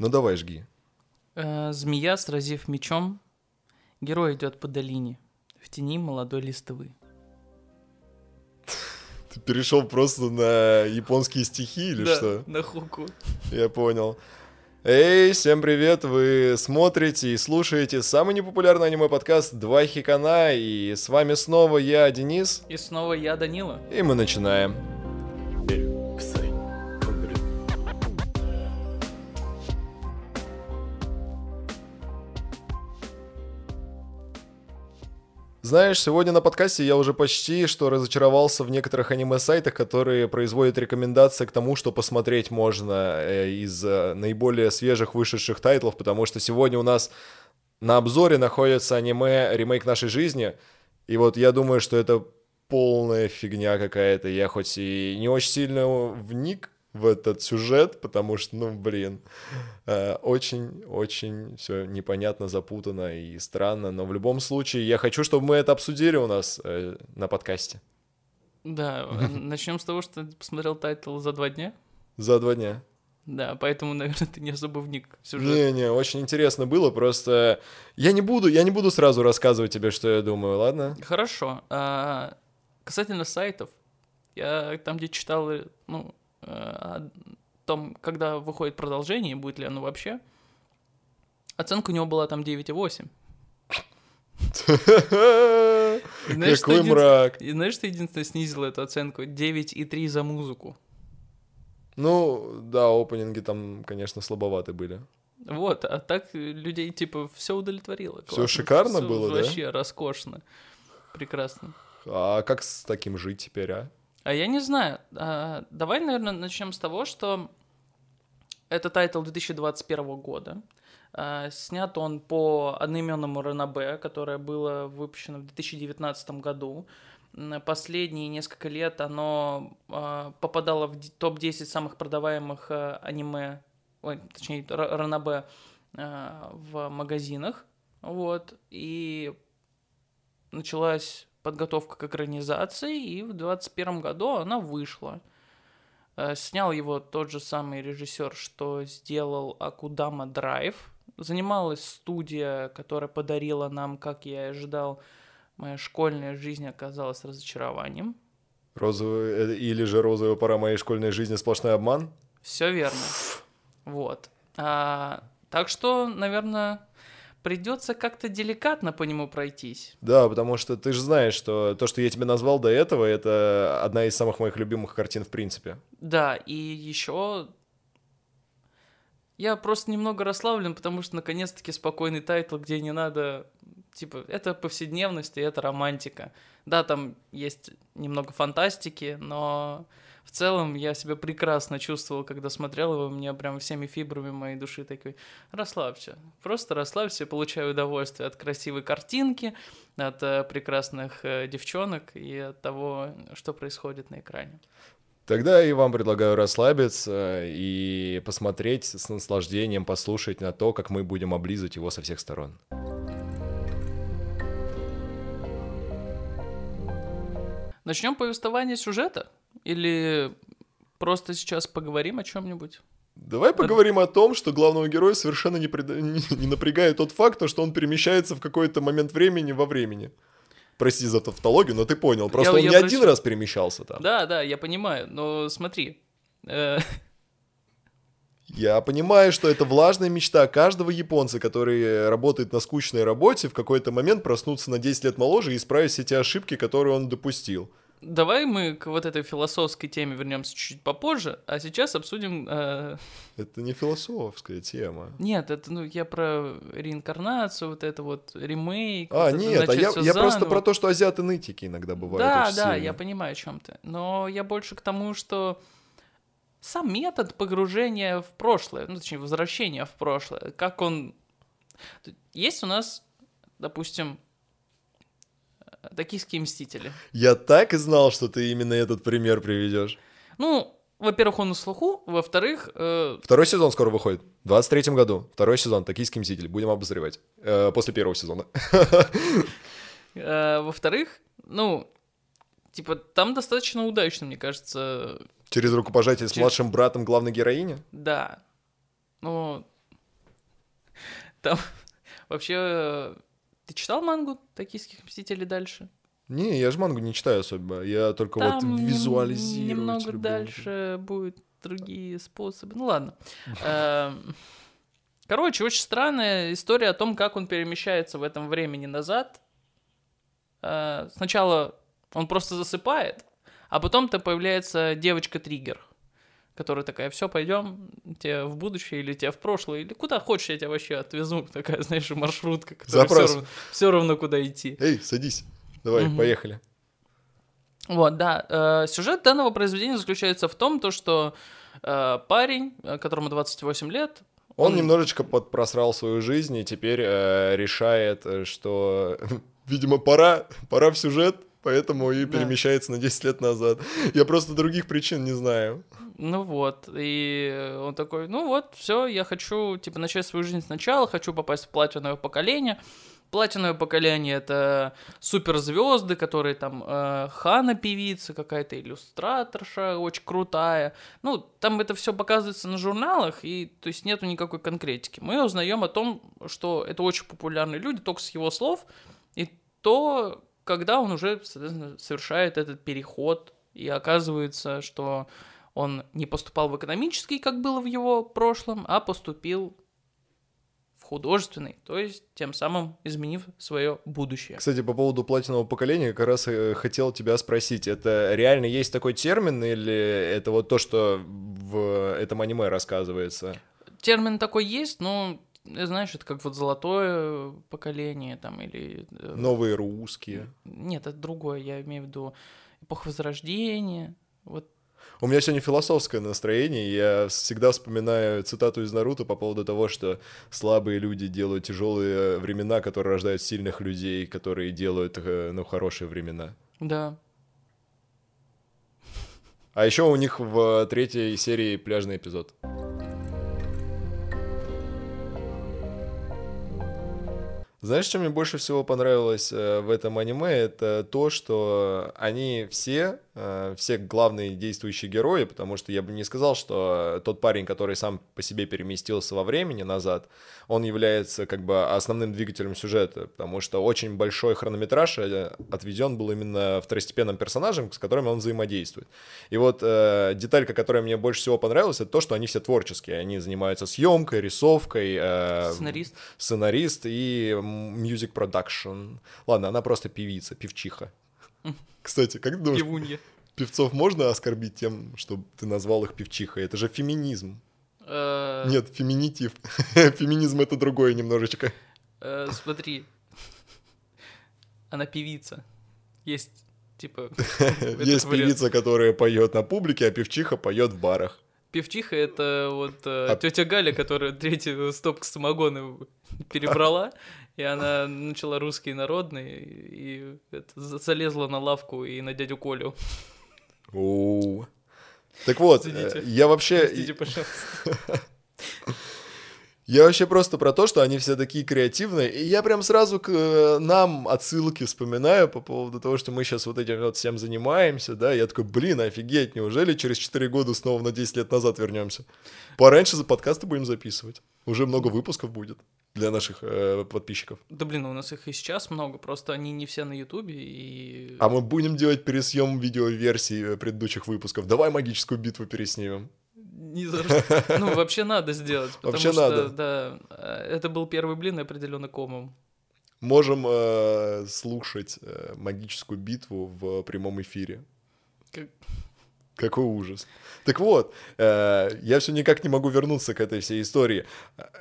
Ну давай, жги. Э, Змея, сразив мечом, герой идет по долине, в тени молодой листвы. Ты перешел просто на японские стихи или Да, что? на хуку. Я понял. Эй, всем привет! Вы смотрите и слушаете самый непопулярный аниме-подкаст «Два хикана», и с вами снова я, Денис, И снова я, Данила. и мы начинаем. Знаешь, сегодня на подкасте я уже почти что разочаровался в некоторых аниме-сайтах, которые производят рекомендации к тому, что посмотреть можно э, из э, наиболее свежих вышедших тайтлов, потому что сегодня у нас на обзоре находится аниме «Ремейк нашей жизни», и вот я думаю, что это полная фигня какая-то. Я хоть и не очень сильно вник в этот сюжет, потому что, ну, блин, э, очень-очень все непонятно, запутано и странно, но в любом случае я хочу, чтобы мы это обсудили у нас э, на подкасте Да, начнем с того, что ты посмотрел тайтл за два дня. за два дня. Да, поэтому, наверное, ты не особо вник в сюжет. Не-не, очень интересно было, просто я не буду, я не буду сразу рассказывать тебе, что я думаю, ладно? Хорошо. А, касательно сайтов, я там, где читал, ну, о том, когда выходит продолжение, будет ли оно вообще, оценка у него была там 9,8. И знаешь, Какой един- мрак. И знаешь, что единственное снизило эту оценку? 9,3 за музыку. Ну, да, опенинги там, конечно, слабоваты были. Вот, а так э, людей, типа, все удовлетворило. Классно. шикарно Всё было, да? Вообще роскошно. Прекрасно. А как с таким жить теперь, а? А я не знаю. А, давай, наверное, начнем с того, что это тайтл 2021 года. А, снят он по одноименному ранобэ, которое было выпущено в 2019 году. Последние несколько лет оно а, попадало в ди- топ-10 самых продаваемых а, аниме, ой, точнее, Ра- Ранабе а, в магазинах. Вот. И началась подготовка к экранизации, и в 2021 году она вышла. Э, Снял его тот же самый режиссер, что сделал Акудама Драйв. Занималась студия, которая подарила нам, как я и ожидал, моя школьная жизнь оказалась разочарованием. Розовый, э, или же розовая пора моей школьной жизни сплошной обман? Все верно. Вот. А, так что, наверное, придется как-то деликатно по нему пройтись. Да, потому что ты же знаешь, что то, что я тебе назвал до этого, это одна из самых моих любимых картин в принципе. Да, и еще я просто немного расслаблен, потому что наконец-таки спокойный тайтл, где не надо, типа, это повседневность и это романтика. Да, там есть немного фантастики, но в целом я себя прекрасно чувствовал, когда смотрел его, мне прям всеми фибрами моей души такой, расслабься, просто расслабься, получай удовольствие от красивой картинки, от э, прекрасных э, девчонок и от того, что происходит на экране. Тогда и вам предлагаю расслабиться и посмотреть с наслаждением, послушать на то, как мы будем облизывать его со всех сторон. Начнем повествование сюжета? Или просто сейчас поговорим о чем-нибудь? Давай поговорим о том, что главного героя совершенно не, преда- не- напрягает тот факт, что он перемещается в какой-то момент времени во времени. Прости за тавтологию, но ты понял. Просто Я- он я не один прощаю. раз перемещался там. Да, да, я понимаю, но смотри. э, Я понимаю, что это влажная мечта каждого японца, который работает на скучной работе, в какой-то момент проснуться на 10 лет моложе и исправить все те ошибки, которые он допустил. Давай мы к вот этой философской теме вернемся чуть-чуть попозже, а сейчас обсудим... э, Это не философская тема. Нет, это, ну, я про реинкарнацию, вот это вот ремейк. А, вот это нет, а начать я, я просто про то, что азиаты нытики иногда бывают Да, очень да, сильно. я понимаю, о чем ты. Но я больше к тому, что сам метод погружения в прошлое, ну, точнее, возвращения в прошлое, как он... Есть у нас, допустим, токийские мстители. Я так и знал, что ты именно этот пример приведешь. Ну, во-первых, он на слуху, во-вторых, э, Второй сезон скоро выходит. В 23 году. Второй сезон. Токийский мститель. Будем обозревать. Э, после первого сезона. э, во-вторых, ну, типа, там достаточно удачно, мне кажется, Через рукопожатие с младшим братом главной героини? да. Ну, Там вообще... Ты читал мангу «Токийских мстителей» дальше? Не, я же мангу не читаю особо. Я только Там вот визуализирую. Немного люблю. дальше будут другие способы. Ну ладно. Эм, Короче, очень странная история о том, как он перемещается в этом времени назад. Э, Сначала он просто засыпает, а потом-то появляется девочка-триггер, которая такая, все, пойдем, тебе в будущее или тебе в прошлое, или куда хочешь, я тебя вообще отвезу. Такая, знаешь, маршрутка, которая все равно, равно куда идти. Эй, садись. Давай, Мгм. поехали. Вот, да. Э, сюжет данного произведения заключается в том, то, что э, парень, э, которому 28 лет, Он, немножечко подпросрал свою жизнь и теперь э, решает, что, видимо, пора, пора в сюжет, поэтому и Да. перемещается на 10 лет назад. Я просто других причин не знаю. Ну вот, и он такой, ну вот, все, я хочу, типа, начать свою жизнь сначала, хочу попасть в платиновое поколение. Платиновое поколение — это суперзвезды, которые там э, Хана певица, какая-то иллюстраторша очень крутая. Ну, там это все показывается на журналах, и то есть нету никакой конкретики. Мы узнаем о том, что это очень популярные люди, только с его слов, и то, когда он уже, соответственно, совершает этот переход, и оказывается, что он не поступал в экономический, как было в его прошлом, а поступил в художественный, то есть тем самым изменив свое будущее. Кстати, по поводу платинового поколения, как раз э, хотел тебя спросить, это реально есть такой термин или это вот то, что в этом аниме рассказывается? Термин такой есть, но знаешь, это как вот золотое поколение там или... э, Новые русские. Нет, это другое, я имею в виду эпоху Возрождения, вот У меня сегодня философское настроение, я всегда вспоминаю цитату из Наруто по поводу того, что слабые люди делают тяжелые времена, которые рождают сильных людей, которые делают, э, ну, хорошие времена. Да. А еще у них в третьей серии пляжный эпизод. Знаешь, что мне больше всего понравилось э, в этом аниме? Это то, что они все, э, все главные действующие герои, потому что я бы не сказал, что тот парень, который сам по себе переместился во времени назад, он является как бы основным двигателем сюжета, потому что очень большой хронометраж э, отведен был именно второстепенным персонажам, с которыми он взаимодействует. И вот деталька, которая мне больше всего понравилась, это то, что они все творческие. Они занимаются съемкой, рисовкой, Сценарист. сценарист и music production. Ладно, она просто певица, певчиха. Кстати, как ты думаешь, Пивунья. певцов можно оскорбить тем, что ты назвал их певчихой? Это же феминизм. Э, Нет, феминитив. Феминизм это другое немножечко. э, Смотри. Она певица. Есть, типа... Есть певица, которая поет на публике, а певчиха поет в барах. Певчиха — это вот А- тетя Галя, которая третью стопку самогона перебрала, и она начала русский народный, и залезла на лавку и на дядю Колю. Оу. Так вот, Извините. э, я вообще... Простите, пожалуйста. Я вообще просто про то, что они все такие креативные, и я прям сразу к э, нам отсылки вспоминаю по поводу того, что мы сейчас вот этим вот всем занимаемся, да, я такой, блин, офигеть, неужели через 4 года снова на 10 лет назад вернемся? Пораньше за подкасты будем записывать, уже много выпусков будет для наших э, подписчиков. Да блин, у нас их и сейчас много, просто они не все на Ютубе, и... А мы будем делать пересъем видеоверсий э, предыдущих выпусков. Давай магическую битву переснимем. Ни за что. Ну, вообще надо сделать, потому Вообще что, надо. да, э, это был первый блин определенно комом. Можем э, слушать э, магическую битву в прямом эфире. Как- Какой ужас. Так вот, э, я все никак не могу вернуться к этой всей истории.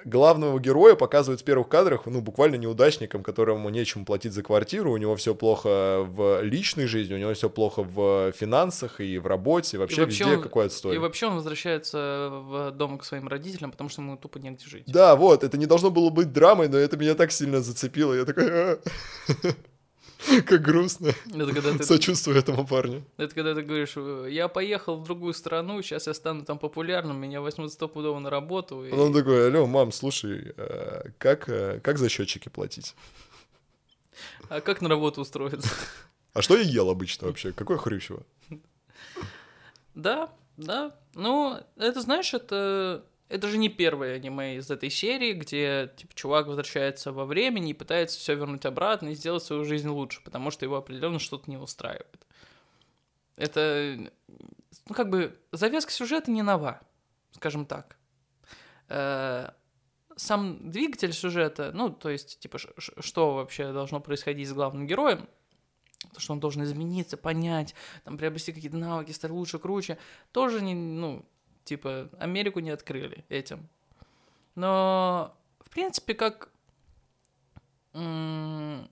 Главного героя показывают в первых кадрах, ну, буквально неудачником, которому нечем платить за квартиру, у него все плохо в личной жизни, у него все плохо в финансах и в работе, вообще, вообще везде он- какой отстой. И вообще он возвращается в дом к своим родителям, потому что ему тупо негде жить. Да, вот, это не должно было быть драмой, но это меня так сильно зацепило. Я такой, «А, как грустно. Это когда ты Сочувствую этому парню. Это когда ты говоришь, «Э, я поехал в другую страну, сейчас я стану там популярным, меня возьмут стопудово на работу. и- А Он такой, алло, мам, слушай, э, как, э, как за счетчики платить? А как на работу устроиться? А что я ел обычно вообще? Какое хрючево? Да, да. Ну, это, знаешь, это это же не первое аниме из этой серии, где типа чувак возвращается во времени и пытается все вернуть обратно и сделать свою жизнь лучше, потому что его определенно что-то не устраивает. Это, ну, как бы, завязка сюжета не нова, скажем так. Э, сам двигатель сюжета, ну, то есть, типа, что вообще должно происходить с главным героем, то, что он должен измениться, понять, там, приобрести какие-то навыки, стать лучше, круче, тоже не, ну, типа, Америку не открыли этим. Но, в принципе, как, наверное,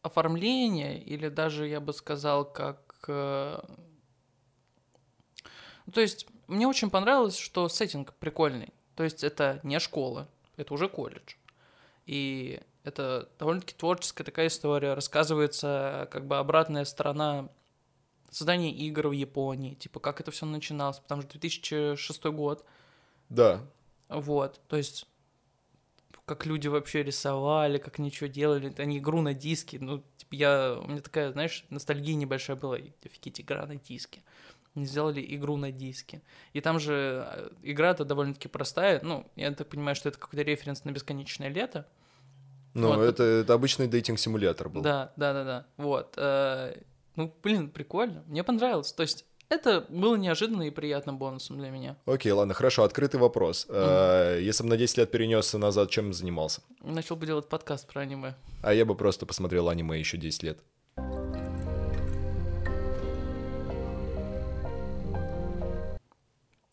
оформление, или даже, я бы сказал, как... Э, то есть, мне очень понравилось, что сеттинг прикольный. То есть, это не школа, это уже колледж. И это довольно-таки творческая такая история. Рассказывается как бы обратная сторона создания игр в Японии, типа как это все начиналось, потому что 2006 год. Да. Вот, то есть как люди вообще рисовали, как ничего делали, они игру на диске, ну, типа я, у меня такая, знаешь, ностальгия небольшая была, офигеть, игра на диске. Они сделали игру на диске. И там же э, игра-то довольно-таки простая, ну, я так понимаю, что это какой-то референс на бесконечное лето, ну, вот. это, это обычный дейтинг-симулятор был. Да, да, да, да. Вот. Э, ну, блин, прикольно. Мне понравилось. То есть это было неожиданно и приятным бонусом для меня. Окей, ладно, хорошо, открытый вопрос. Mm-hmm. Если бы на 10 лет перенесся назад, чем занимался? Начал бы делать подкаст про аниме. А я бы просто посмотрел аниме еще 10 лет.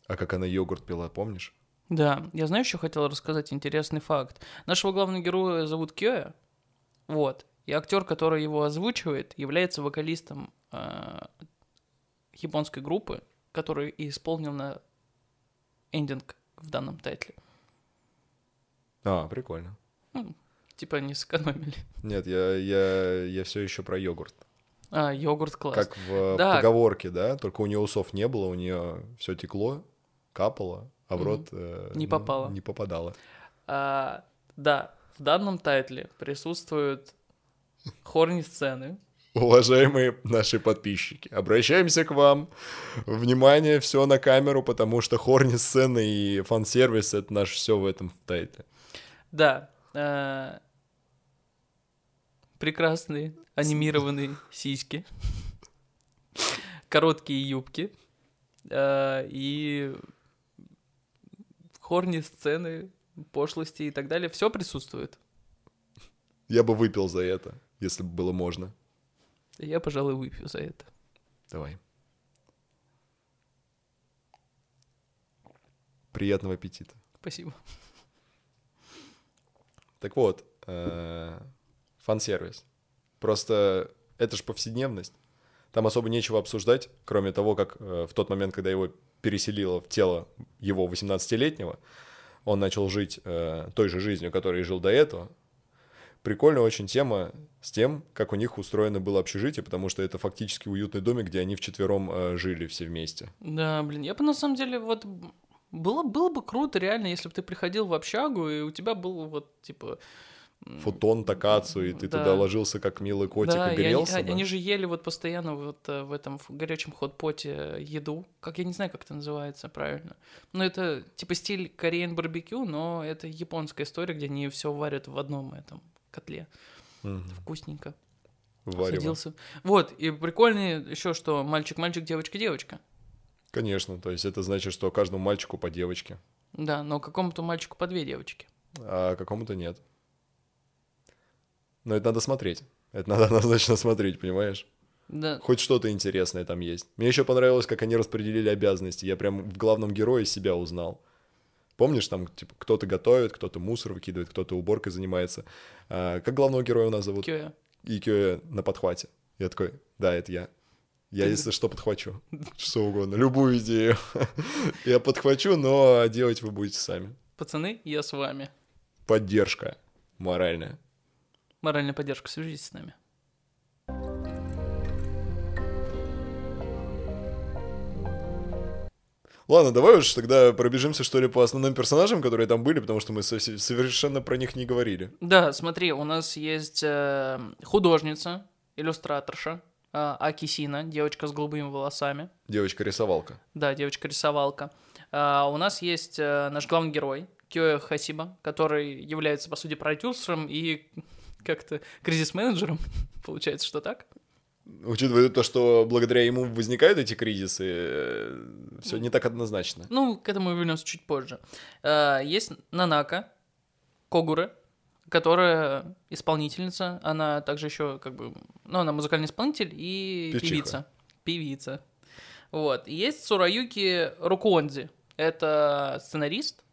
А как она йогурт пила, помнишь? Да, я знаю, еще хотел рассказать интересный факт. Нашего главного героя зовут Кёя, вот, и актер, который его озвучивает, является вокалистом э, японской группы, который и исполнил на эндинг в данном тайтле. А, прикольно. Ну, типа не сэкономили. Нет, я, я, я все еще про йогурт. А, йогурт класс. Как в да. поговорке, да? Только у нее усов не было, у нее все текло, капало, а в рот э, не попало. Не попадало. А, да, в данном тайтле присутствуют хорни сцены. Уважаемые наши подписчики, обращаемся к вам. Внимание, все на камеру, потому что хорни сцены и фан-сервис это наше все в этом тайтле. Да. Э, прекрасные анимированные сиськи, короткие юбки э, и хорни сцены, пошлости и так далее, все присутствует. Я бы выпил за это, если бы было можно. Я, пожалуй, выпью за это. Давай. Приятного аппетита. Спасибо. Так вот, э, фан-сервис. Просто это же повседневность. Там особо нечего обсуждать, кроме того, как э, в тот момент, когда его переселило в тело его 18-летнего, он начал жить э, той же жизнью, которой жил до этого. Прикольная очень тема с тем, как у них устроено было общежитие, потому что это фактически уютный домик, где они вчетвером э, жили все вместе. Да, блин, я бы на самом деле вот было, было бы круто реально, если бы ты приходил в общагу, и у тебя был вот, типа, футон такацу, и ты да. туда ложился как милый котик да, и грелся. И они, они же ели вот постоянно вот э, в этом в горячем хот-поте еду. Как я не знаю, как это называется правильно. Но это типа стиль кореен барбекю, но это японская история, где они все варят в одном этом котле. Угу. Вкусненько. Варево. Садился. Вот, и прикольно еще, что мальчик-мальчик, девочка-девочка. Конечно, то есть это значит, что каждому мальчику по девочке. Да, но какому-то мальчику по две девочки. А какому-то нет. Но это надо смотреть. Это надо однозначно смотреть, понимаешь? Да. Хоть что-то интересное там есть. Мне еще понравилось, как они распределили обязанности. Я прям в главном герое себя узнал. Помнишь, там типа кто-то готовит, кто-то мусор выкидывает, кто-то уборкой занимается. А, как главного героя у нас зовут? Кёя. И Кёя на подхвате. Я такой, да, это я. Я, Ты... если что, подхвачу. Что угодно, любую идею. я подхвачу, но делать вы будете сами. Пацаны, я с вами. Поддержка моральная. Моральная поддержка, свяжитесь с нами. Ладно, давай уж тогда пробежимся, что ли, по основным персонажам, которые там были, потому что мы совершенно про них не говорили. Да, смотри, у нас есть э, художница, иллюстраторша, э, Акисина, девочка с голубыми волосами. Девочка-рисовалка. Да, девочка-рисовалка. А, у нас есть э, наш главный герой, Киоя Хасиба, который является, по сути, продюсером и как-то кризис-менеджером. Получается, что так? Учитывая то, что благодаря ему возникают эти кризисы, все не так однозначно. Ну, к этому вернемся чуть позже. А, есть Нанака, Когуре, которая исполнительница, она также еще как бы, ну, она музыкальный исполнитель и Певчиха. певица. Певица. Вот. И есть Сураюки Рукуонзи, это сценарист,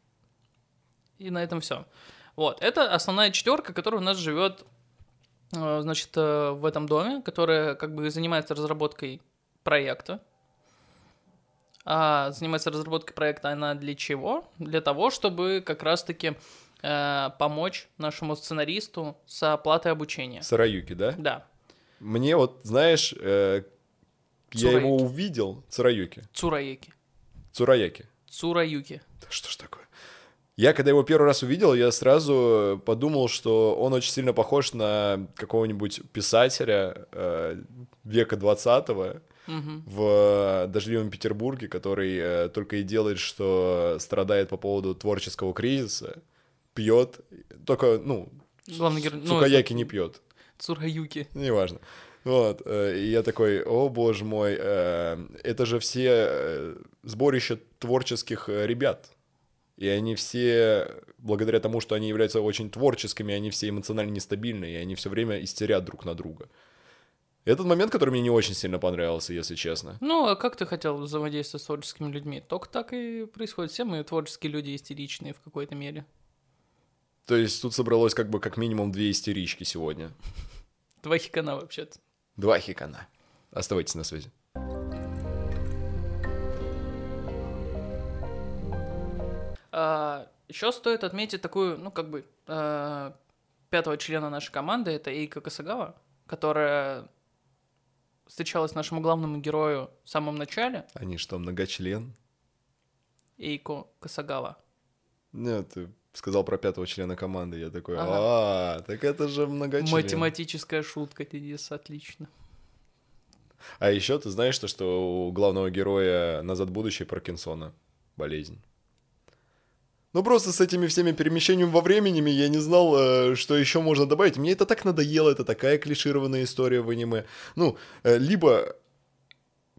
и на этом все. Вот, это основная четверка, которая у нас живет, э, значит, э, в этом доме, которая как бы занимается разработкой проекта. А занимается разработкой проекта она для чего? Для того, чтобы как раз-таки э, помочь нашему сценаристу с оплатой обучения. Сараюки, да? Да, Мне вот, знаешь, э, я Цураюки. его увидел, Цураюки, Цураюки. Цураяки. Цураюки. Да что ж такое? Я, когда его первый раз увидел, я сразу подумал, что он очень сильно похож на какого-нибудь писателя э, века 20 Мгм. в дождливом Петербурге, который э, только и делает, что страдает по поводу творческого кризиса, пьет, только, ну, Главный герой. ну, Цукаяки не пьет. Цураюки. Неважно. Вот, э, и я такой, о боже мой, э, это же все э, сборище творческих э, ребят. И они все, благодаря тому, что они являются очень творческими, они все эмоционально нестабильны, и они все время истерят друг на друга. Этот момент, который мне не очень сильно понравился, если честно. Ну, а как ты хотел взаимодействовать с творческими людьми? Только так и происходит. Все мы творческие люди истеричные в какой-то мере. То есть тут собралось как бы как минимум две истерички сегодня. Два хикана вообще-то. Два хикана. Оставайтесь на связи. Еще стоит отметить такую, ну, как бы, а, пятого члена нашей команды, это Эйка Касагава, которая встречалась нашему главному герою в самом начале, Они что, многочлен? Эйко Касагава. Нет, ты сказал про пятого члена команды. Я такой, а, так это же многочлен. Математическая шутка, Денис, отлично. А еще ты знаешь, то, что у главного героя «Назад в будущее» Паркинсона болезнь. Ну, просто с этими всеми перемещениями во времени я не знал, э, что еще можно добавить. Мне это так надоело, это такая клишированная история в аниме. Ну, э, либо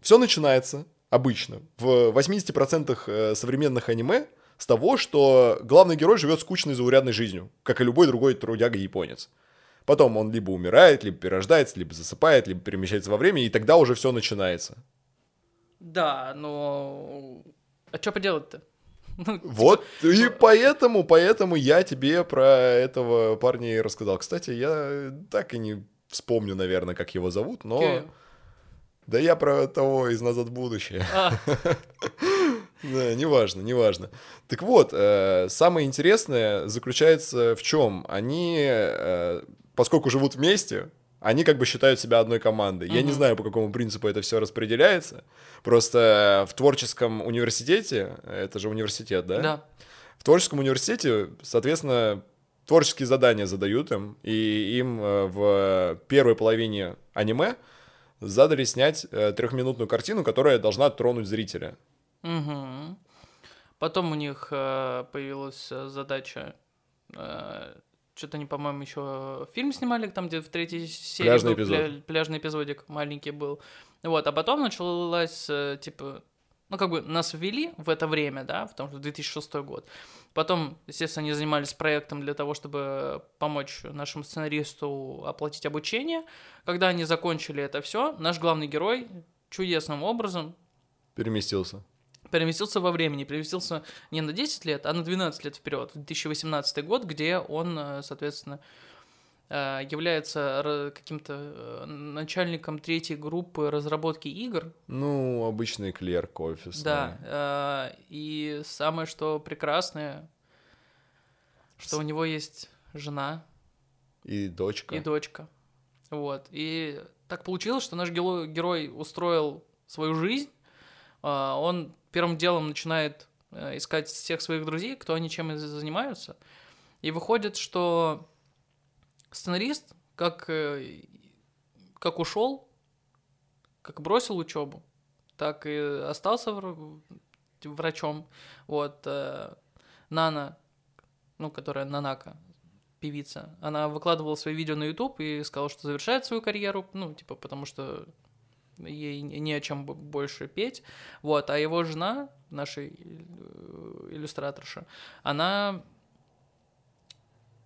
все начинается обычно в 80% э, современных аниме с того, что главный герой живет скучной заурядной жизнью, как и любой другой трудяга-японец. Потом он либо умирает, либо перерождается, либо засыпает, либо перемещается во времени, и тогда уже все начинается. Да, но... А что поделать-то? Ну, Вот, и поэтому, поэтому я тебе про этого парня и рассказал. Кстати, я так и не вспомню, наверное, как его зовут, но... Окей. Да я про того из «Назад в будущее». А, Да, неважно, неважно. Так вот, э, самое интересное заключается в чем? Они, э, поскольку живут вместе, они как бы считают себя одной командой. Я не знаю, по какому принципу это все распределяется. Просто в творческом университете, это же университет, да? да. В творческом университете, соответственно, творческие задания задают им, и им э, в первой половине аниме задали снять э, трехминутную картину, которая должна тронуть зрителя. Мгм. Потом у них э, появилась э, задача. Что-то они, по-моему, еще фильм снимали, там, где в третьей серии Пляжный был эпизод. пля- пляжный эпизодик маленький был. Вот, а потом началась, э, типа, ну, как бы нас ввели в это время, да, в том, что 2006 год. Потом, естественно, они занимались проектом для того, чтобы помочь нашему сценаристу оплатить обучение. Когда они закончили это все, наш главный герой чудесным образом Переместился. Переместился во времени, переместился не на 10 лет, а на 12 лет вперед, в 2018 год, где он, э, соответственно, э, является каким-то э, начальником третьей группы разработки игр. Ну, обычный клерк офисный. Да, и самое, что прекрасное, что у него есть жена И дочка. и дочка. Вот. И так получилось, что наш герой устроил свою жизнь. А, Он первым делом начинает э, искать всех своих друзей, кто они чем занимаются. И выходит, что сценарист, как, э, как ушел, как бросил учебу, так и остался врачом. Вот. Э, Нана, ну, которая Нанака, певица, она выкладывала свои видео на YouTube и сказала, что завершает свою карьеру, ну, типа, потому что ей не о чем больше петь. Вот, а его жена, наша э, иллюстраторша, она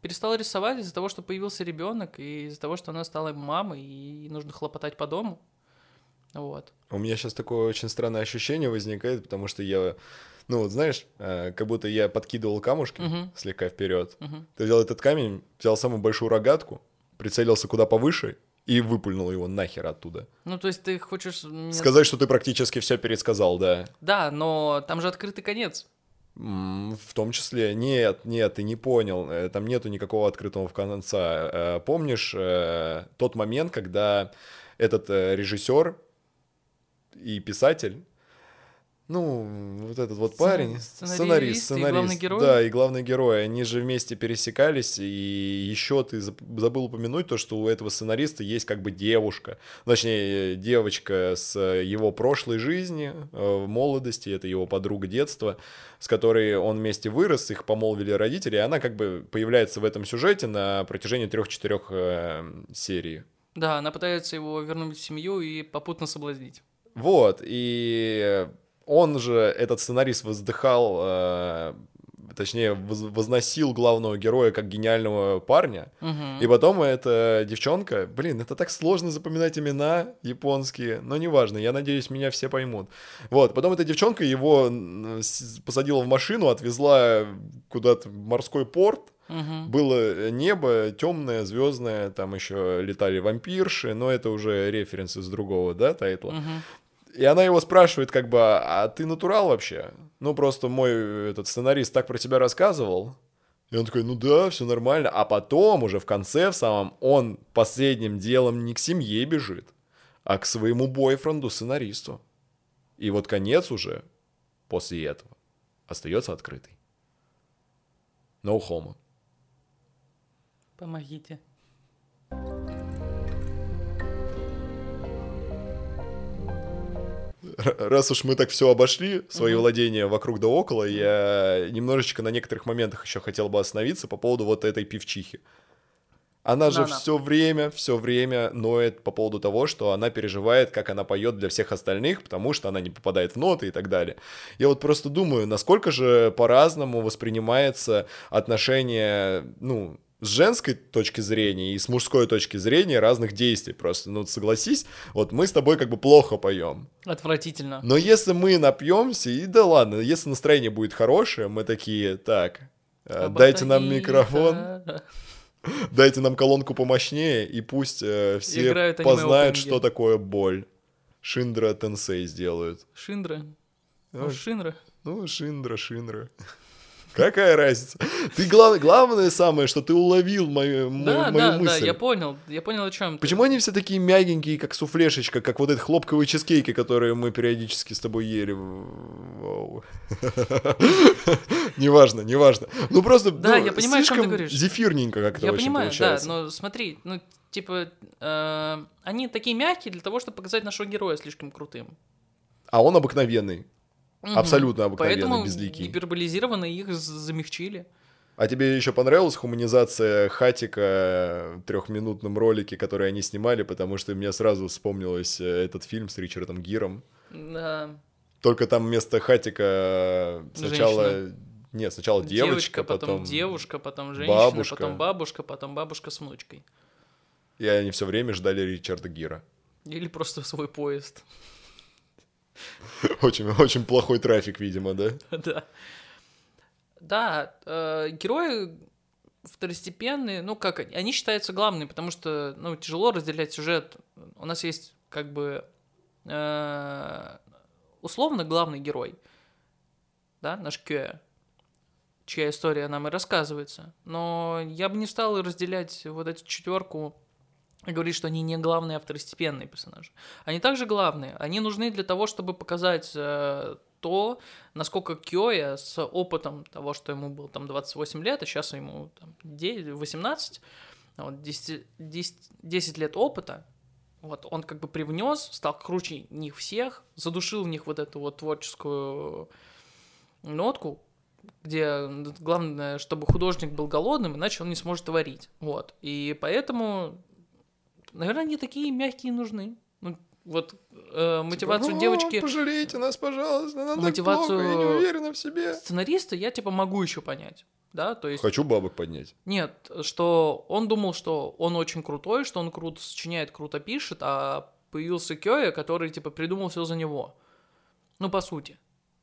перестала рисовать из-за того, что появился ребенок, и из-за того, что она стала мамой, и нужно хлопотать по дому. Вот. У меня сейчас такое очень странное ощущение возникает, потому что я, ну вот знаешь, э, как будто я подкидывал камушки uh-huh. слегка вперед. Uh-huh. Ты взял этот камень, взял самую большую рогатку, прицелился куда повыше и выпульнул его нахер оттуда. Ну, то есть ты хочешь... Сказать, что ты практически все пересказал, да. Да, но там же открытый конец. В том числе, нет, нет, ты не понял, э, там нету никакого открытого в конца. Э, помнишь э, тот момент, когда этот режиссер и писатель ну, вот этот вот парень, сценарист, сценарист, и главный герой. Да, и главный герой, они же вместе пересекались, и еще ты забыл упомянуть то, что у этого сценариста есть как бы девушка, точнее, девочка с его прошлой жизни, э, в молодости, это его подруга детства, с которой он вместе вырос, их помолвили родители, и она как бы появляется в этом сюжете на протяжении трех-четырех э, серий. Да, она пытается его вернуть в семью и попутно соблазнить. Вот, и он же, этот сценарист, воздыхал, э, точнее, возносил главного героя как гениального парня. Угу. И потом эта девчонка, блин, это так сложно запоминать имена японские, но неважно, я надеюсь, меня все поймут. Вот, потом эта девчонка его посадила в машину, отвезла куда-то в морской порт, Угу. Было небо темное, звездное, там еще летали вампирши, но это уже референс из другого, да, тайтла. Угу. И она его спрашивает, как бы, а ты натурал вообще? Ну, просто мой этот сценарист так про тебя рассказывал. И он такой, ну да, все нормально. А потом уже в конце, в самом, он последним делом не к семье бежит, а к своему бойфренду, сценаристу. И вот конец уже после этого остается открытый. No homo. Помогите. раз уж мы так все обошли, свои uh-huh. владения вокруг да около, я немножечко на некоторых моментах еще хотел бы остановиться по поводу вот этой певчихи. Она же все время, все время ноет по поводу того, что она переживает, как она поет для всех остальных, потому что она не попадает в ноты и так далее. Я вот просто думаю, насколько же по-разному воспринимается отношение, ну, с женской точки зрения и с мужской точки зрения разных действий. Просто, ну, согласись, вот мы с тобой как бы плохо поем. Отвратительно. Но если мы напьемся, и да ладно, если настроение будет хорошее, мы такие, так, э, дайте нам микрофон, дайте нам колонку помощнее, и пусть э, все познают, что такое боль. Шиндра Тенсей сделают. Шиндра? Ну, Шиндра? Ну, Шиндра, Шиндра. Какая разница? Ты глав... главное самое, что ты уловил мою, да, мою да, мысль. Да, я понял, я понял о чем. Почему они все такие мягенькие, как суфлешечка, как вот эти хлопковые чизкейки, которые мы периодически с тобой ели? Неважно, неважно. Ну просто, да, я понимаю, о чем ты говоришь. Зефирненько как-то Я понимаю, да, но смотри, ну типа э, они такие мягкие для того, чтобы показать нашего героя слишком крутым. А он обыкновенный. Угу. Абсолютно обыкновенный, Поэтому безликий. гиперболизированно их замягчили. А тебе еще понравилась хуманизация Хатика в трехминутном ролике, который они снимали, потому что мне сразу вспомнилось э, этот фильм с Ричардом Гиром. Да. Только там вместо Хатика сначала... Женщина. Нет, сначала девочка, девочка потом, потом девушка, потом женщина, бабушка. потом бабушка, потом бабушка с внучкой. И они все время ждали Ричарда Гира. Или просто свой поезд. Очень, очень плохой трафик, видимо, да? Да. Да, э, герои второстепенные, ну как, они считаются главными, потому что, ну, тяжело разделять сюжет. У нас есть, как бы, э, условно главный герой, да, наш Кё, чья история нам и рассказывается. Но я бы не стал разделять вот эту четверку говорит, что они не главные, а второстепенные персонажи. Они также главные. Они нужны для того, чтобы показать э, то, насколько Кёя с опытом того, что ему было там 28 лет, а сейчас ему там, 9, 18, вот, 10, 10, 10 лет опыта, вот, он как бы привнес, стал круче них всех, задушил в них вот эту вот творческую нотку, где главное, чтобы художник был голодным, иначе он не сможет творить. Вот. И поэтому, наверное, они такие мягкие нужны. Ну, вот э, мотивацию Типа, девочки, «О, Пожалейте нас, пожалуйста, нам Мотивацию- так плохо, я не уверена в себе. сценариста я типа могу еще понять. Да, то есть Хочу бабок поднять. Нет, что он думал, что он очень крутой, что он круто сочиняет, круто пишет, а появился Кёя, который, типа, придумал все за него. Ну, по сути,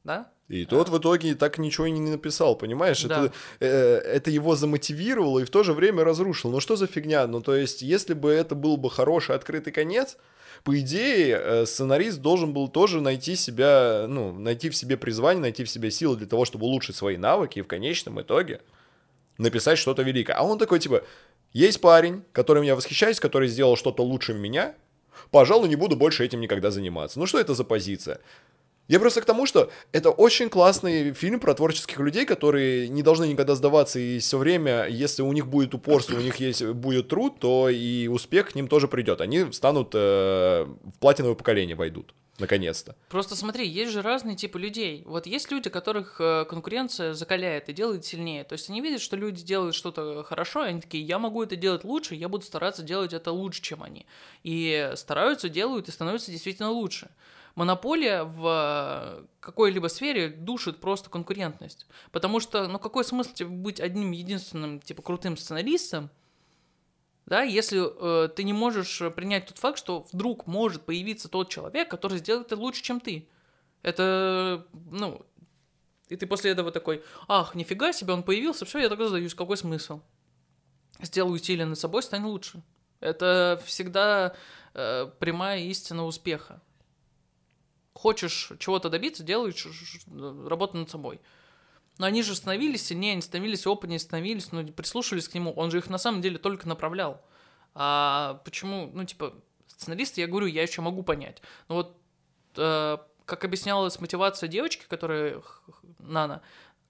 да? И тот в итоге так ничего и не написал, понимаешь? Да. Это, э, это его замотивировало и в то же время разрушило. Ну что за фигня? Ну то есть, если бы это был бы хороший открытый конец, по идее, э, сценарист должен был тоже найти себя, ну, найти в себе призвание, найти в себе силы для того, чтобы улучшить свои навыки и в конечном итоге написать что-то великое. А он такой, типа, есть парень, которым я восхищаюсь, который сделал что-то лучше меня, пожалуй, не буду больше этим никогда заниматься. Ну что это за позиция? Я просто к тому, что это очень классный фильм про творческих людей, которые не должны никогда сдаваться, и все время, если у них будет упорство, у них есть будет труд, то и успех к ним тоже придет. Они станут э, в платиновое поколение войдут, наконец-то. Просто смотри, есть же разные типы людей. Вот есть люди, которых э, конкуренция закаляет и делает сильнее. То есть они видят, что люди делают что-то хорошо, и они такие, я могу это делать лучше, я буду стараться делать это лучше, чем они. И стараются, делают и становятся действительно лучше. Монополия в э, какой-либо сфере душит просто конкурентность. Потому что, ну какой смысл тебе быть одним единственным, типа, крутым сценаристом, да, если э, ты не можешь принять тот факт, что вдруг может появиться тот человек, который сделает это лучше, чем ты. Это, ну, и ты после этого такой, ах, нифига себе, он появился, все, я тогда сдаюсь, какой смысл? Сделай усилия над собой, стань лучше. Это всегда э, прямая истина успеха. Хочешь чего-то добиться, делай работу над собой. Но они же становились сильнее, они становились опытнее, становились, ну, прислушивались к нему. Он же их на самом деле только направлял. А почему, ну, типа, сценариста, я говорю, я еще могу понять. Но вот, э, как объяснялась мотивация девочки, которая, Нана,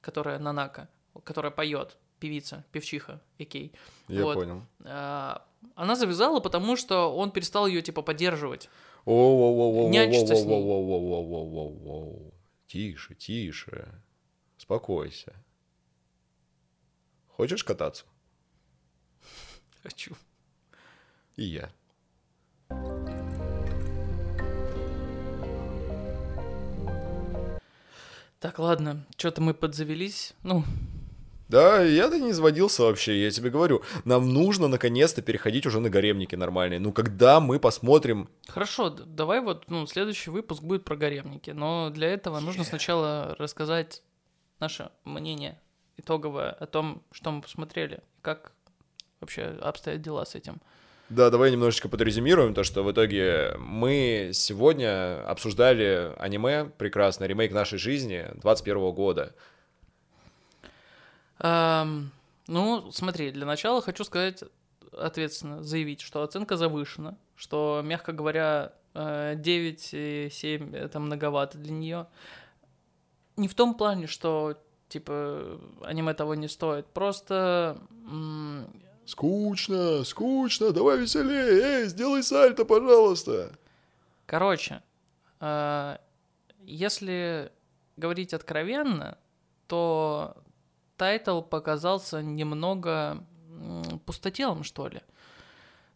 которая Нанака, которая поет, певица, певчиха, Икей. Я Вот. понял. А, она завязала, потому что он перестал ее, типа, поддерживать нянчиться с ней. Тише, тише. Успокойся. Хочешь кататься? Хочу. И я. Так, ладно, что-то мы подзавелись. Ну, да, я-то не изводился вообще, я тебе говорю. Нам нужно наконец-то переходить уже на гаремники нормальные. Ну, когда мы посмотрим... хорошо, давай вот, ну, следующий выпуск будет про гаремники, но для этого нужно сначала рассказать наше мнение итоговое о том, что мы посмотрели, как вообще обстоят дела с этим. Да, давай немножечко подрезюмируем то, что в итоге мы сегодня обсуждали аниме, прекрасно, ремейк нашей жизни 21 года. Ам, ну, смотри, для начала хочу сказать ответственно, заявить, что оценка завышена, что, мягко говоря, э, 9 и 7 это многовато для нее. Не в том плане, что типа аниме того не стоит, просто Скучно, скучно, давай веселее, эй, сделай сальто, пожалуйста. Короче, э, если говорить откровенно, то тайтл показался немного м, пустотелым, что ли.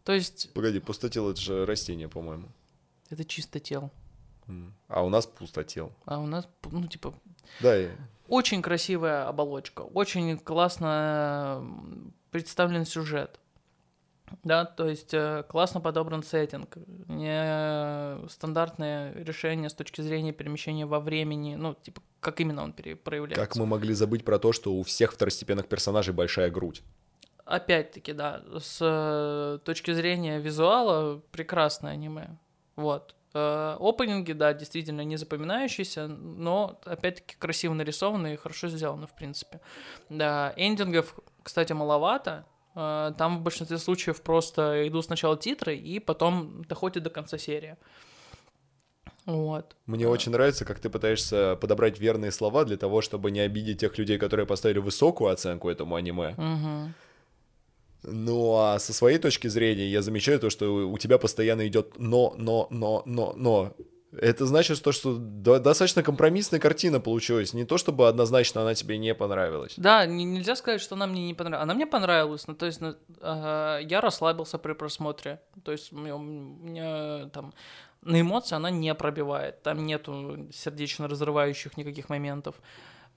То есть Погоди, пустотел это же растение, по-моему. это чисто тел. М. А у нас пустотел. А у нас, ну, типа, Да, и- очень красивая оболочка, очень классно представлен сюжет. Да, то есть э, классно подобран сеттинг, не стандартное решение с точки зрения перемещения во времени, ну, типа, как именно он проявляется. как мы могли забыть про то, что у всех второстепенных персонажей большая грудь. Опять-таки, да, с э, точки зрения визуала прекрасное аниме. Вот. Э, Опенинги, да, действительно не запоминающиеся, но опять-таки красиво нарисованы и хорошо сделаны, в принципе. Да, эндингов, кстати, маловато. Э, Там в большинстве случаев просто идут сначала титры и потом доходит до конца серии. Вот. Мне А. очень нравится, как ты пытаешься подобрать верные слова для того, чтобы не обидеть тех людей, которые поставили высокую оценку этому аниме. Мгм. Ну а со своей точки зрения я замечаю то, что у тебя постоянно идет но, но, но, но, но. Это значит то, что достаточно компромиссная картина получилась. Не то, чтобы однозначно она тебе не понравилась. Да, нельзя сказать, что она мне не понравилась. Она мне понравилась, ну, то есть ну, э, я расслабился при просмотре. То есть у меня, у меня там на эмоции она не пробивает. Там нету сердечно разрывающих никаких моментов.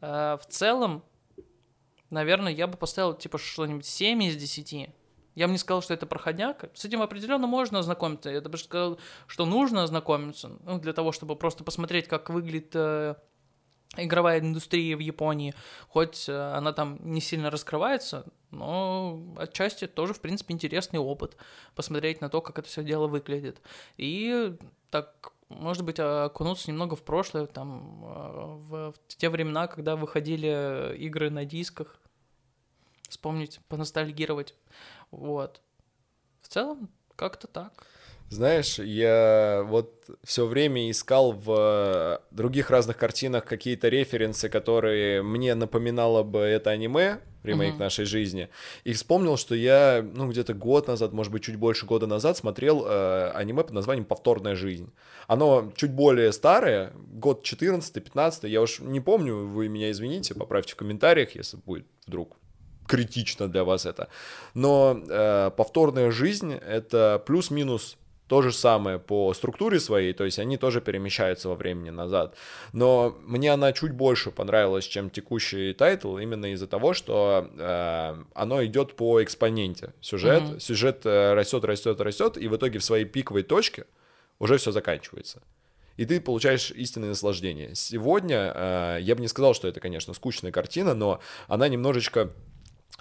Э, в целом, наверное, я бы поставил типа что-нибудь 7 из 10. Я бы не сказал, что это проходняк. С этим определенно можно ознакомиться. Я бы сказал, что нужно ознакомиться, ну, для того, чтобы просто посмотреть, как выглядит э, игровая индустрия в Японии. Хоть э, она там не сильно раскрывается, но отчасти тоже, в принципе, интересный опыт. Посмотреть на то, как это все дело выглядит. И так может быть, окунуться немного в прошлое, там, э, в, в те времена, когда выходили игры на дисках, вспомнить, поностальгировать. Вот. В целом, как-то так. Знаешь, я вот все время искал в других разных картинах какие-то референсы, которые мне напоминало бы это аниме, ремейк uh-huh. нашей жизни, и вспомнил, что я, ну, где-то год назад, может быть, чуть больше года назад смотрел э, аниме под названием «Повторная жизнь». Оно чуть более старое, год 14-15, я уж не помню, вы меня извините, поправьте в комментариях, если будет вдруг критично для вас это. Но э, повторная жизнь это плюс-минус то же самое по структуре своей, то есть они тоже перемещаются во времени назад. Но мне она чуть больше понравилась, чем текущий тайтл, именно из-за того, что э, оно идет по экспоненте. Сюжет, mm-hmm. сюжет э, растет, растет, растет, и в итоге в своей пиковой точке уже все заканчивается. И ты получаешь истинное наслаждение. Сегодня э, я бы не сказал, что это, конечно, скучная картина, но она немножечко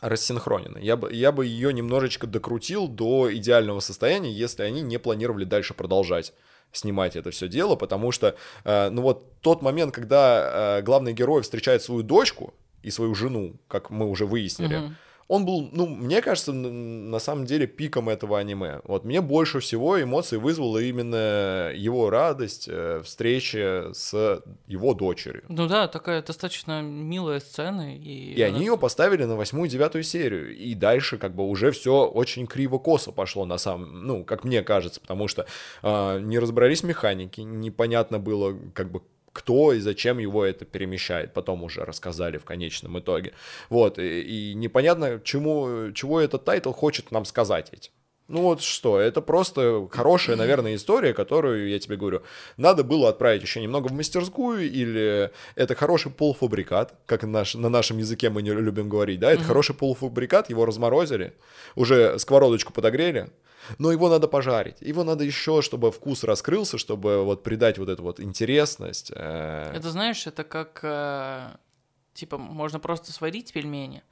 рассинхронена. Я бы, я бы ее немножечко докрутил до идеального состояния, если они не планировали дальше продолжать снимать это все дело, потому что, э, ну вот тот момент, когда э, главный герой встречает свою дочку и свою жену, как мы уже выяснили, угу он был, ну, мне кажется, на самом деле пиком этого аниме. Вот мне больше всего эмоций вызвала именно его радость, э, встреча с его дочерью. Ну да, такая достаточно милая сцена. И, и они ее поставили на восьмую, девятую серию. И дальше как бы уже все очень криво-косо пошло на самом, ну, как мне кажется, потому что э, не разобрались механики, непонятно было, как бы, кто и зачем его это перемещает, потом уже рассказали в конечном итоге. Вот, и, и непонятно, чему, чего этот title хочет нам сказать этим. Ну вот что, это просто хорошая, наверное, история, которую, я тебе говорю, надо было отправить еще немного в мастерскую, или это хороший полуфабрикат, как наш, на нашем языке мы не любим говорить, да, это mm-hmm. хороший полуфабрикат, его разморозили, уже сковородочку подогрели, но его надо пожарить, его надо еще, чтобы вкус раскрылся, чтобы вот придать вот эту вот интересность. Э. Это знаешь, это как, э, типа, можно просто сварить пельмени,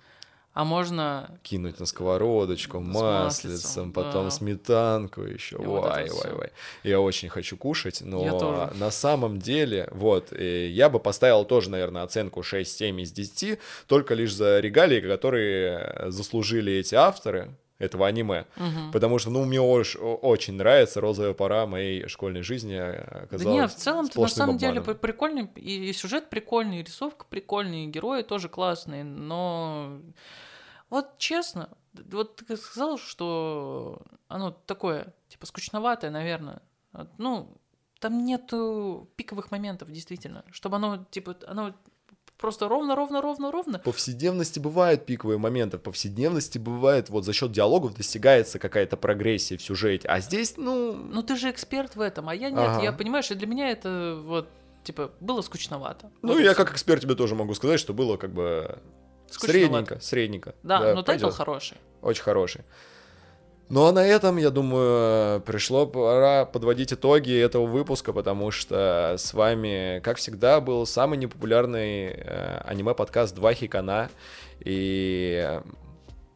а можно... Кинуть на сковородочку, маслицем, потом да. сметанку еще. Вай, вот вай, вай. Я очень хочу кушать, но на самом деле, вот, я бы поставил тоже, наверное, оценку 6-7 из 10, только лишь за регалии, которые заслужили эти авторы, этого аниме. Угу. Потому что, ну, мне очень, очень нравится розовая пора моей школьной жизни. Оказалась да нет, в целом-то на самом деле прикольный, и сюжет прикольный, и рисовка прикольная, и герои тоже классные, но вот честно, вот ты сказал, что оно такое, типа, скучноватое, наверное. Ну, там нету пиковых моментов, действительно. Чтобы оно, типа, оно просто ровно, ровно, ровно, ровно. повседневности бывают пиковые моменты, в повседневности бывает вот за счет диалогов достигается какая-то прогрессия в сюжете, а здесь, ну... Ну ты же эксперт в этом, а я нет, ага. я, понимаешь, и для меня это вот, типа, было скучновато. Ну, вот я как эксперт тебе тоже могу сказать, что было как бы средненько, средненько. Да, да но title хороший. Очень хороший. Ну а на этом, я думаю, пришло пора подводить итоги этого выпуска, потому что с вами, как всегда, был самый непопулярный э, аниме-подкаст «Два хикана». И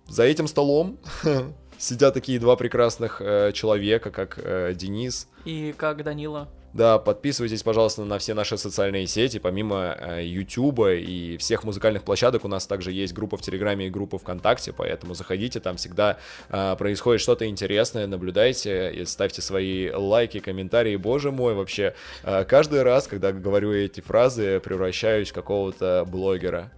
за этим столом сидят такие два прекрасных э, человека, как э, Денис. И как Данила. Да, подписывайтесь, пожалуйста, на все наши социальные сети. Помимо э, YouTube и всех музыкальных площадок, у нас также есть группа в Телеграме и группа ВКонтакте, поэтому заходите, там всегда э, происходит что-то интересное, наблюдайте и ставьте свои лайки, комментарии. Боже мой, вообще, э, каждый раз, когда говорю эти фразы, превращаюсь в какого-то блогера.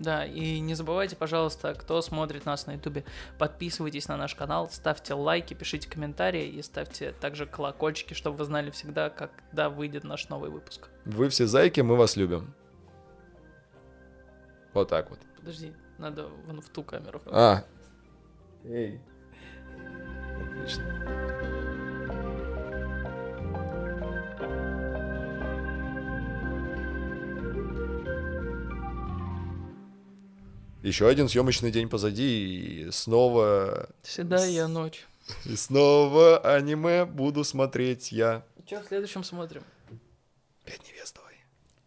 Да, и не забывайте, пожалуйста, кто смотрит нас на ютубе, подписывайтесь на наш канал, ставьте лайки, пишите комментарии и ставьте также колокольчики, чтобы вы знали всегда, когда выйдет наш новый выпуск. Вы все зайки, мы вас любим. Вот так вот. Подожди, надо вон в ту камеру. А. Эй. Отлично. Еще один съемочный день позади, и снова... Седая ночь. И снова аниме буду смотреть я. Что в следующем смотрим? Пять невест давай.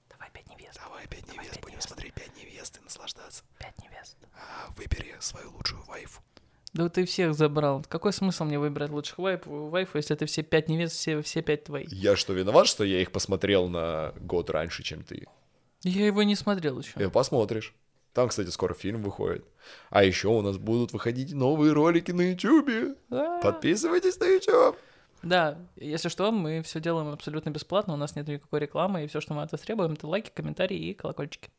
Давай пять невест. Давай пять Давай невест, пять будем невест. смотреть пять невест и наслаждаться. Пять невест. А, выбери свою лучшую вайфу. Да ты всех забрал. Какой смысл мне выбирать лучших вайф, вайфу, если ты все пять невест, все, все пять твои? Я что, виноват, что я их посмотрел на год раньше, чем ты? Я его не смотрел еще. И посмотришь. Там, кстати, скоро фильм выходит. А еще у нас будут выходить новые ролики на YouTube. Подписывайтесь на YouTube. Да, если что, мы все делаем абсолютно бесплатно, у нас нет никакой рекламы, и все, что мы от вас требуем, это лайки, комментарии и колокольчики.